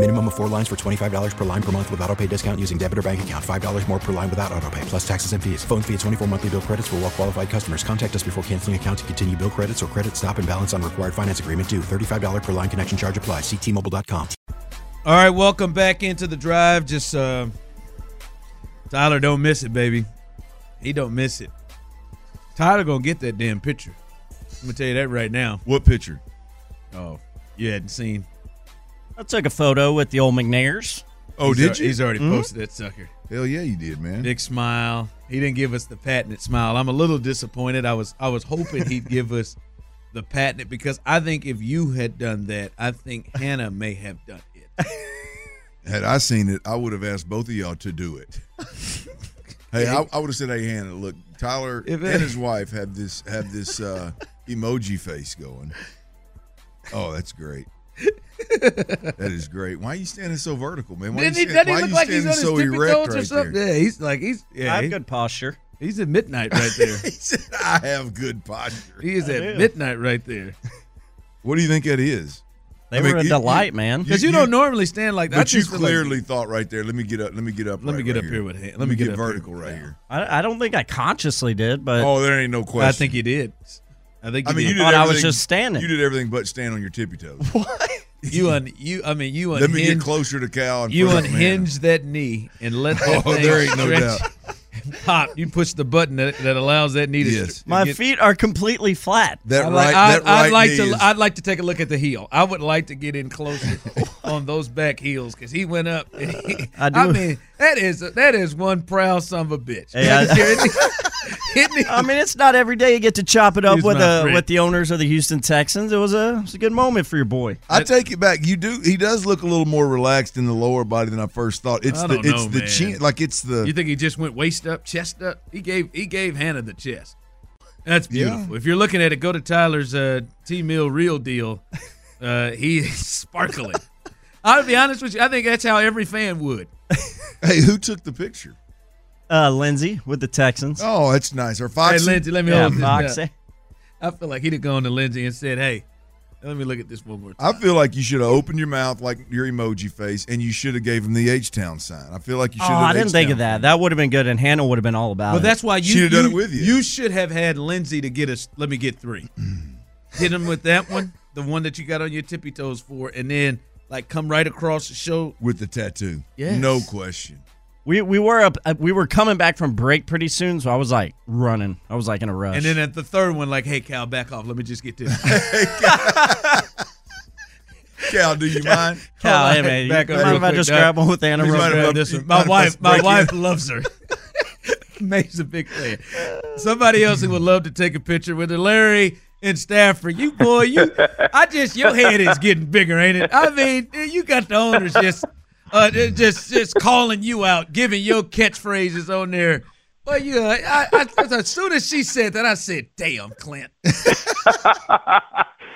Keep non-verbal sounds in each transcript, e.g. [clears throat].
Minimum of four lines for $25 per line per month with auto pay discount using debit or bank account. $5 more per line without auto pay, plus taxes and fees. Phone fee at 24 monthly bill credits for well qualified customers. Contact us before canceling account to continue bill credits or credit stop and balance on required finance agreement due. $35 per line connection charge applies. Ctmobile.com. All right, welcome back into the drive. Just uh Tyler don't miss it, baby. He don't miss it. Tyler gonna get that damn picture. I'm gonna tell you that right now. What picture? Oh, you hadn't seen. I took a photo with the old McNairs. Oh, He's did al- you? He's already Mhm. posted that sucker. Hell yeah, you did, man. Big smile. He didn't give us the patented smile. I'm a little disappointed. I was I was hoping he'd [laughs] give us the patented because I think if you had done that, I think Hannah may have done it. [laughs] Had I seen it, I would have asked both of y'all to do it. [laughs] hey, I, I would have said, "Hey, Hannah, look, Tyler If and it- his wife have this have this uh, emoji face going." Oh, that's great. That is great. Why are you standing so vertical, man? Why Didn't you he, stand- doesn't he look you like he's on standing his so tippy erect toes or something? there? Yeah, he's like he's yeah, I have he- good posture. he's at midnight right there. [laughs] he said, "I have good posture." he is I at do. midnight right there. What do you think that is? They I mean, were a you- delight, you- man. Because you, You- don't normally stand like that. But you just feel like- clearly thought right there. Let me get up. Let me get up. Let me get right up here with him. Let, me get, up here. vertical right here. I, I don't think I consciously did, but Oh, there ain't no question. I think you did. I think I you mean, did. you did thought I was just standing. You did everything but stand on your tippy toes. [laughs] you un you. I mean you unhinge, Let me get closer to Cal. And You put up, man. unhinge that knee and let that Oh, thing there ain't no stretch doubt. [laughs] Pop. You push the button that, that allows that knee to. Yes. my get- feet are completely flat. That I'd right. like, I'd, that right I'd like knee to. is- I'd like to take a look at the heel. I would like to get in closer [laughs] on those back heels because he went up. he- I do- I mean, that is that is one proud son of a bitch. Hey, I- [laughs] I mean, it's not every day you get to chop it up He's with the friend. with the owners of the Houston Texans. It was a it was a good moment for your boy. I take it back. You do. He does look a little more relaxed in the lower body than I first thought. It's I the don't it's know, the man. chin. Like it's the. You think he just went waist up, chest up? He gave he gave Hannah the chest. That's Yeah. beautiful. If you're looking at it, go to Tyler's uh, T Mill Real Deal. Uh, he is [laughs] sparkling. I'll be honest with you. I think that's how every fan would. [laughs] hey, who took the picture? Uh, Lindsey with the Texans. Oh, that's nice. Or Hey, Foxy. Lindsay, let me yeah, hold this down. Foxy. I feel like he'd have gone to Lindsay and said, "Hey, let me look at this one more time. I feel like you should have opened your mouth like your emoji face, and you should have gave him the H Town sign. I feel like you Oh, should. have I didn't think of that. That would have been good, and Hannah would have been all about well, it. that's why you She'd have done it with you. You should have had Lindsay to get us. Let me get three. [clears throat] Hit him with that one, the one that you got on your tippy toes for, and then like come right across the show. with the tattoo. Yes. No question. we we were up. uh, We were coming back from break pretty soon, so I was like running. I was like in a rush. And then at the third one, like, hey Cal, back off. Let me just get this. [laughs] Hey [laughs] Cal, do you mind? Cal, hey man, Back you up mind real if I just Doc. grab one with Hannah You real quick? have- this one. My mind if I wife, my wife in? loves her. [laughs] May's a big fan. Somebody else who would love to take a picture with her, Larry in Stafford. You boy, you, I just your head is getting bigger, ain't it? I mean, you got the owners just, uh, just, just calling you out, giving your catchphrases on there. But you, uh, I, I, as soon as she said that, I said, "Damn, Clint." [laughs]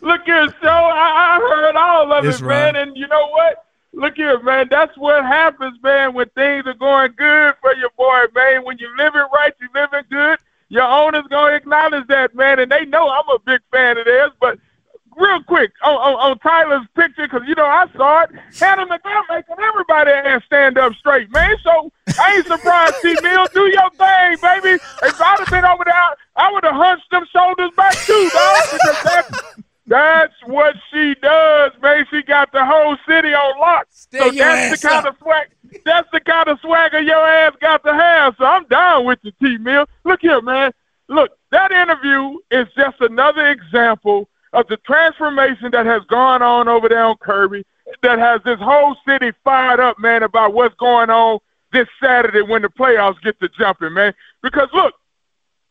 Look here, so I, I heard all of Yes, it, man. And you know what? Look here, man. That's what happens, man, when things are going good for your boy, man. When you live it right, you living good. Your owner's gonna acknowledge that, man, and they know I'm a big fan of theirs. But real quick on, on, on Tyler's picture, because you know I saw it. Hannah McNair making everybody ass stand up I ain't surprised, T. Mill. Do your thing, baby. If I'd have been over there, I would have hunched them shoulders back too, dog. That's what she does, man. She got the whole city on lock. Stay so that's the kind up. of swag. That's the kind of swagger your ass got to have. So I'm down with you, T. Mill. Look here, man. Look, that interview is just another example of the transformation that has gone on over there on Kirby. that has this whole city fired up, man, about what's going on this Saturday when the playoffs get to jumping, man. Because look,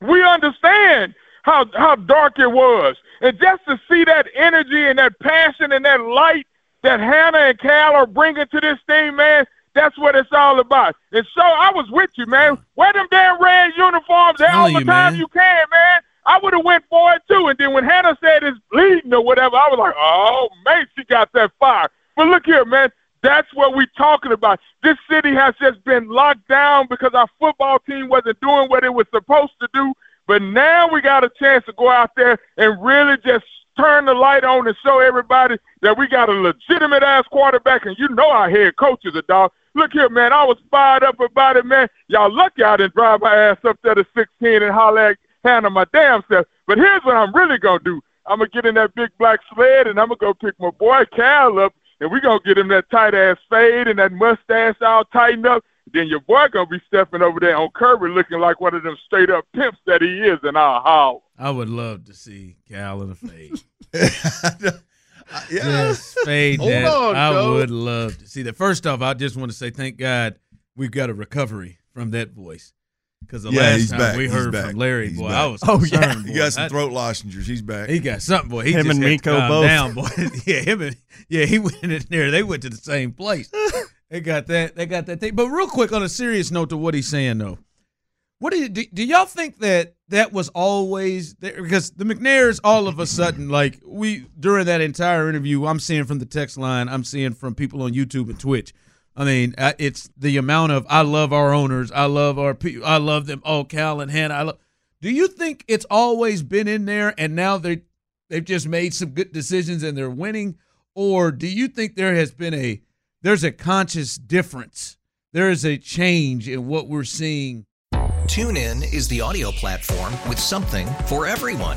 we understand how how dark it was, and just to see that energy and that passion and that light that Hannah and Cal are bringing to this thing, man. That's what it's all about. And so I was with you, man. Wear them damn red uniforms all the you, time man. you can, man. I would have went for it too. And then when Hannah said it's bleeding or whatever, I was like, oh man, she got that fire. But look here, man. That's what we're talking about. This city has just been locked down because our football team wasn't doing what it was supposed to do. But now we got a chance to go out there and really just turn the light on and show everybody that we got a legitimate ass quarterback. And you know our head coach is a dog. Look here, man. I was fired up about it, man. Y'all lucky I didn't drive my ass up there to 16 and holler at Hannah my damn self. But here's what I'm really going to do. I'm going to get in that big black sled and I'm going to go pick my boy Cal up and we going to get him that tight ass fade and that mustache all tightened up. Then your boy going to be stepping over there on Kirby looking like one of them straight up pimps that he is in our house. I would love to see Cal in a fade. [laughs] yeah. Just fade Hold that. on, I Joe. would love to see that. First off, I just want to say thank God we've got a recovery from that voice. Because the Yeah, last time back. we He's heard back. from Larry, He's boy, back. I was Oh, yeah. concerned. He got some I- throat lozenges. He's back. He got something, boy. He Him just and had to Miko both. Down, boy. [laughs] yeah, him and yeah, he went in there. They went to the same place. [laughs] they got that. They got that thing. But real quick, on a serious note to what he's saying, though, what do you do? Do y'all think that that was always there? Because the McNairs, all of a sudden, like we during that entire interview, I'm seeing from the text line, I'm seeing from people on YouTube and Twitch. I mean, it's the amount of I love our owners, I love our people, I love them. Oh, Cal and Hannah, I love. Do you think it's always been in there, and now they they've just made some good decisions and they're winning, or do you think there has been a there's a conscious difference? There is a change in what we're seeing. TuneIn is the audio platform with something for everyone.